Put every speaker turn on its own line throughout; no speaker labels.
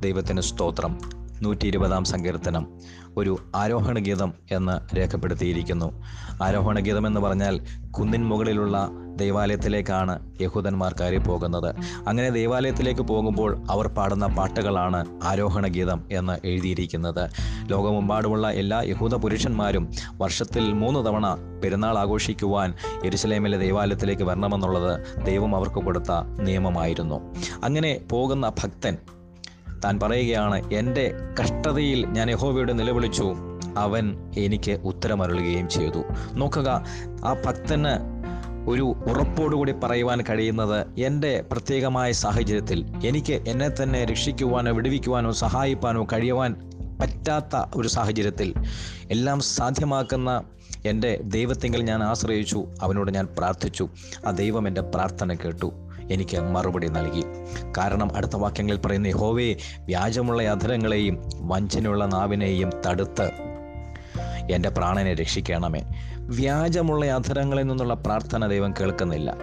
ദൈവത്തിന് സ്തോത്രം. നൂറ്റി ഇരുപതാം സങ്കീർത്തനം. ഒരു ആരോഹണ ഗീതം എന്ന് രേഖപ്പെടുത്തിയിരിക്കുന്നു. ആരോഹണ ഗീതം എന്ന് പറഞ്ഞാൽ കുന്നിൻ മുകളിലുള്ള ദൈവാലയത്തിലേക്കാണ് യഹൂദന്മാർ കയറി പോകുന്നത് അങ്ങനെ ദൈവാലയത്തിലേക്ക് പോകുമ്പോൾ അവർ പാടുന്ന പാട്ടുകളാണ് ആരോഹണ ഗീതം എന്ന് എഴുതിയിരിക്കുന്നത്. ലോകമെമ്പാടുമുള്ള എല്ലാ യഹൂദ പുരുഷന്മാരും വർഷത്തിൽ മൂന്ന് തവണ പെരുന്നാൾ ആഘോഷിക്കുവാൻ എരുസലേമിലെ ദൈവാലയത്തിലേക്ക് വരണമെന്നുള്ളത് ദൈവം അവർക്ക് കൊടുത്ത നിയമമായിരുന്നു. അങ്ങനെ പോകുന്ന ഭക്തൻ താൻ പറയുകയാണ് എന്റെ കഷ്ടതയിൽ ഞാൻ യഹോവയുടെ നിലവിളിച്ചു. അവൻ എനിക്ക് ഉത്തരമരുളുകയും ചെയ്തു. നോക്കുക ആ ഭക്തന് ഒരു ഉറപ്പോടുകൂടി പറയുവാൻ കഴിയുന്നത് എന്റെ പ്രത്യേകമായ സാഹചര്യത്തിൽ. എനിക്ക് എന്നെ തന്നെ രക്ഷിക്കുവാനോ വിടുവിക്കുവാനോ സഹായിപ്പാനോ കഴിയുവാൻ പറ്റാത്ത ഒരു സാഹചര്യത്തിൽ എല്ലാം സാധ്യമാക്കുന്ന എന്റെ ദൈവത്തെങ്കിൽ ഞാൻ ആശ്രയിച്ചു അവനോട് ഞാൻ പ്രാർത്ഥിച്ചു. ആ ദൈവം എന്റെ പ്രാർത്ഥന കേട്ടു. എനിക്ക് മറുപടി നൽകി. കാരണം അടുത്ത വാക്യങ്ങളിൽ പറയുന്ന ഹോവേ വ്യാജമുള്ള അധരങ്ങളെയും വഞ്ചനയുള്ള നാവിനെയും തടുത്ത് എന്റെ പ്രാണനെ രക്ഷിക്കണമേ. വ്യാജമുള്ള അധരങ്ങളിൽ നിന്നുള്ള പ്രാർത്ഥന ദൈവം കേൾക്കുന്നില്ല.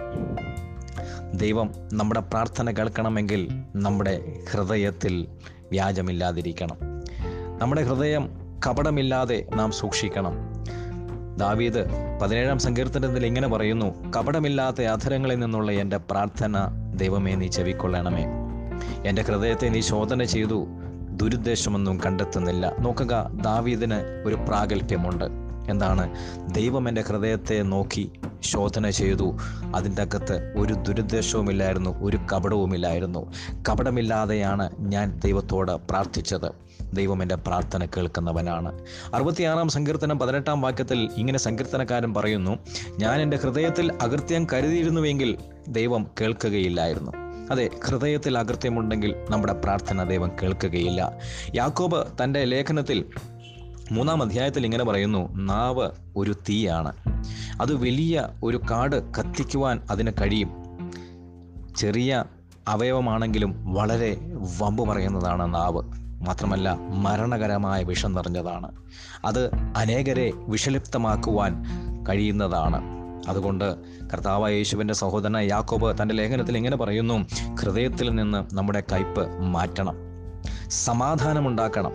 ദൈവം നമ്മുടെ പ്രാർത്ഥന കേൾക്കണമെങ്കിൽ നമ്മുടെ ഹൃദയത്തിൽ വ്യാജമില്ലാതിരിക്കണം. നമ്മുടെ ഹൃദയം കപടമില്ലാതെ നാം സൂക്ഷിക്കണം. ദാവീദ് പതിനേഴാം സങ്കീർത്തനത്തിൽ ഇങ്ങനെ പറയുന്നു കപടമില്ലാത്ത അധരങ്ങളിൽ നിന്നുള്ള എന്റെ പ്രാർത്ഥന ദൈവമേ നീ ചെവിക്കൊള്ളണമേ. എന്റെ ഹൃദയത്തെ നീ ശോധന ചെയ്തു ദുരുദ്ദേശമൊന്നും കണ്ടെത്തുന്നില്ല. നോക്കുക ദാവീദിന് ഒരു പ്രാഗൽഭ്യമുണ്ട്. എന്താണ്? ദൈവം എന്റെ ഹൃദയത്തെ നോക്കി ശോധന ചെയ്തു. അതിന്റെ അകത്ത് ഒരു ദുരുദ്ദേശവുമില്ലായിരുന്നു ഒരു കപടവുമില്ലായിരുന്നു. കപടമില്ലാതെയാണ് ഞാൻ ദൈവത്തോട് പ്രാർത്ഥിച്ചത്. ദൈവം എന്റെ പ്രാർത്ഥന കേൾക്കുന്നവനാണ്. അറുപത്തിയാറാം സങ്കീർത്തനം പതിനെട്ടാം വാക്യത്തിൽ ഇങ്ങനെ സങ്കീർത്തനക്കാരൻ പറയുന്നു ഞാൻ എന്റെ ഹൃദയത്തിൽ അകൃത്യം കരുതിയിരുന്നുവെങ്കിൽ ദൈവം കേൾക്കുകയില്ലായിരുന്നു. അതെ ഹൃദയത്തിൽ അകൃത്യമുണ്ടെങ്കിൽ നമ്മുടെ പ്രാർത്ഥന ദൈവം കേൾക്കുകയില്ല. യാക്കോബ് തന്റെ ലേഖനത്തിൽ മൂന്നാം അധ്യായത്തിൽ ഇങ്ങനെ പറയുന്നു നാവ് ഒരു തീയാണ്. അത് വലിയ ഒരു കാട് കത്തിക്കുവാൻ അതിന് കഴിയും. ചെറിയ അവയവമാണെങ്കിലും വളരെ വമ്പ് പറയുന്നതാണ് നാവ്. മാത്രമല്ല മരണകരമായ വിഷം നിറഞ്ഞതാണ്. അത് അനേകരെ വിഷലിപ്തമാക്കുവാൻ കഴിയുന്നതാണ്. അതുകൊണ്ട് കർത്താവ് യേശുവിന്റെ സഹോദരൻ യാക്കോബ് തന്റെ ലേഖനത്തിൽ ഇങ്ങനെ പറയുന്നു ഹൃദയത്തിൽ നിന്ന് നമ്മുടെ കയ്പ് മാറ്റണം. സമാധാനമുണ്ടാക്കണം.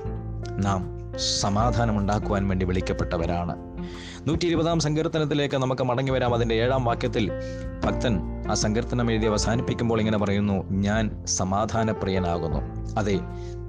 നാം സമാധാനമുണ്ടാക്കുവാൻ വേണ്ടി വിളിക്കപ്പെട്ടവരാണ്. നൂറ്റി ഇരുപതാം സങ്കീർത്തനത്തിലേക്ക് നമുക്ക് മടങ്ങി വരാം. അതിന്റെ ഏഴാം വാക്യത്തിൽ ഭക്തൻ ആ സങ്കീർത്തനം എഴുതി അവസാനിപ്പിക്കുമ്പോൾ ഇങ്ങനെ പറയുന്നു ഞാൻ സമാധാനപ്രിയനാകുന്നു. അതെ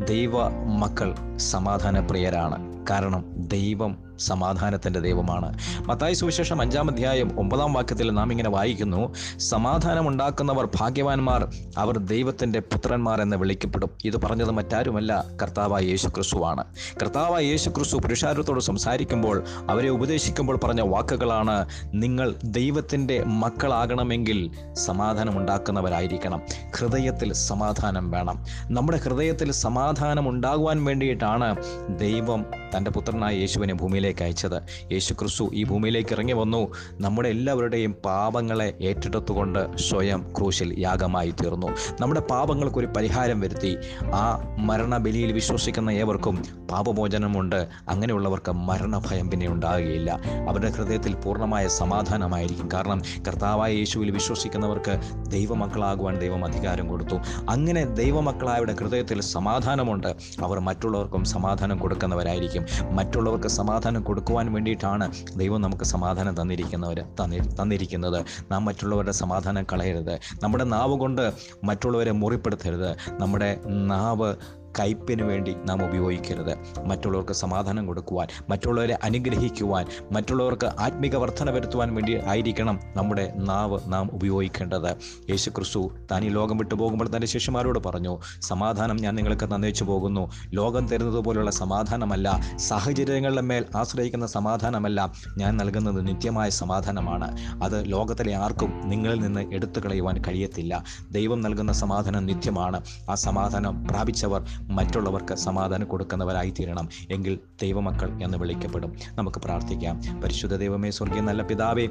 ദൈവ മക്കൾ സമാധാനപ്രിയരാണ്. കാരണം ദൈവം സമാധാനത്തിന്റെ ദൈവമാണ്. മത്തായി സുവിശേഷം അഞ്ചാം അധ്യായം ഒമ്പതാം വാക്യത്തിൽ നാം ഇങ്ങനെ വായിക്കുന്നു സമാധാനം ഉണ്ടാക്കുന്നവർ ഭാഗ്യവാന്മാർ അവർ ദൈവത്തിന്റെ പുത്രന്മാർ എന്ന് വിളിക്കപ്പെടും. ഇത് പറഞ്ഞത് മറ്റാരുമല്ല കർത്താവായ യേശു ക്രിസ്തുവാണ് കർത്താവായ യേശു ക്രിസ്തു പുരുഷാരത്തോട് സംസാരിക്കുമ്പോൾ അവരെ ഉപദേശിക്കുമ്പോൾ പറഞ്ഞ വാക്കുകളാണ് നിങ്ങൾ ദൈവത്തിന്റെ മക്കളാകണമെങ്കിൽ സമാധാനം ഉണ്ടാക്കുന്നവരായിരിക്കണം ഹൃദയത്തിൽ സമാധാനം വേണം. നമ്മുടെ ഹൃദയത്തിൽ സമാധാനം ഉണ്ടാകുവാൻ വേണ്ടിയിട്ടാണ് ദൈവം തന്റെ പുത്രനായ യേശുവിനെ ഭൂമിയിലേക്ക് അയച്ചത്. യേശു ക്രിസ്തു ഈ ഭൂമിയിലേക്ക് ഇറങ്ങി വന്നു. നമ്മുടെ എല്ലാവരുടെയും പാപങ്ങളെ ഏറ്റെടുത്തുകൊണ്ട് സ്വയം ക്രൂശിൽ യാഗമായി തീർന്നു. നമ്മുടെ പാപങ്ങൾക്കൊരു പരിഹാരം വരുത്തി. ആ മരണബലിയിൽ വിശ്വസിക്കുന്ന ഏവർക്കും പാപമോചനമുണ്ട്. അങ്ങനെയുള്ളവർക്ക് മരണഭയം പിന്നെ ഉണ്ടാകുകയില്ല. അവരുടെ ഹൃദയത്തിൽ പൂർണമായ സമാധാനമായിരിക്കും. കാരണം കർത്താവായ യേശുവിൽ വിശ്വസിക്കുന്നവർക്ക് ദൈവമക്കളാകുവാൻ ദൈവം അധികാരം കൊടുത്തു. അങ്ങനെ ദൈവമക്കളായവരുടെ ഹൃദയത്തിൽ സമാധാനമുണ്ട്. അവർ മറ്റുള്ളവർക്കും സമാധാനം കൊടുക്കുന്നവരായിരിക്കും. മറ്റുള്ളവർക്ക് സമാധാനം കൊടുക്കുവാൻ വേണ്ടിയിട്ടാണ് ദൈവം നമുക്ക് സമാധാനം തന്നിരിക്കുന്നവർ തന്നി തന്നിരിക്കുന്നത്. നാം മറ്റുള്ളവരുടെ സമാധാനം കളയരുത്. നമ്മുടെ നാവ് കൊണ്ട് മറ്റുള്ളവരെ മുറിപ്പെടുത്തരുത്. നമ്മുടെ നാവ് കയ്പിന് വേണ്ടി നാം ഉപയോഗിക്കരുത്. മറ്റുള്ളവർക്ക് സമാധാനം കൊടുക്കുവാൻ മറ്റുള്ളവരെ അനുഗ്രഹിക്കുവാൻ മറ്റുള്ളവർക്ക് ആത്മീക വർധന വരുത്തുവാൻ വേണ്ടി ആയിരിക്കണം നമ്മുടെ നാവ് നാം ഉപയോഗിക്കേണ്ടത്. യേശു ക്രിസ്തു താൻ ഈ ലോകം വിട്ടു പോകുമ്പോൾ തന്റെ ശിഷ്യന്മാരോട് പറഞ്ഞു സമാധാനം ഞാൻ നിങ്ങൾക്ക് തന്നേച്ചു പോകുന്നു. ലോകം തരുന്നത് പോലുള്ള സമാധാനമല്ല സാഹചര്യങ്ങളുടെ മേൽ ആശ്രയിക്കുന്ന സമാധാനമല്ല. ഞാൻ നൽകുന്നത് നിത്യമായ സമാധാനമാണ്. അത് ലോകത്തിലെ ആർക്കും നിങ്ങളിൽ നിന്ന് എടുത്തു കളയുവാൻ കഴിയത്തില്ല. ദൈവം നൽകുന്ന സമാധാനം നിത്യമാണ്. ആ സമാധാനം പ്രാപിച്ചവർ മറ്റുള്ളവർക്ക് സമാധാനം കൊടുക്കുന്നവരായി തീരണം എങ്കിൽ ദൈവമക്കൾ എന്ന് വിളിക്കപ്പെടും. നമുക്ക് പ്രാർത്ഥിക്കാം. പരിശുദ്ധ ദൈവമേ സ്വർഗീയ നല്ല പിതാവേ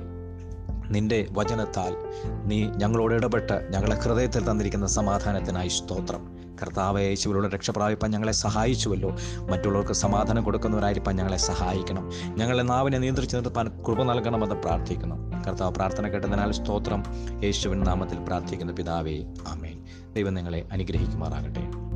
നിന്റെ വചനത്താൽ നീ ഞങ്ങളോട് ഇടപെട്ട് ഞങ്ങളെ ഹൃദയത്തിൽ തന്നിരിക്കുന്ന സമാധാനത്തിനായി സ്തോത്രം. കർത്താവ് യേശുവിലൂടെ രക്ഷപ്രാപിപ്പാൻ ഞങ്ങളെ സഹായിച്ചുവല്ലോ. മറ്റുള്ളവർക്ക് സമാധാനം കൊടുക്കുന്നവരായിരിക്കാൻ ഞങ്ങളെ സഹായിക്കണം. ഞങ്ങളെ നാവിനെ നിയന്ത്രിച്ച് നിർത്താൻ കൃപ നൽകണമെന്ന് പ്രാർത്ഥിക്കുന്നു. കർത്താവ് പ്രാർത്ഥന കേട്ടതിനാൽ സ്തോത്രം. യേശുവിൻ നാമത്തിൽ പ്രാർത്ഥിക്കുന്ന. പിതാവേ ആമേൻ. ദൈവം നിങ്ങളെ അനുഗ്രഹിക്കുമാറാകട്ടെ.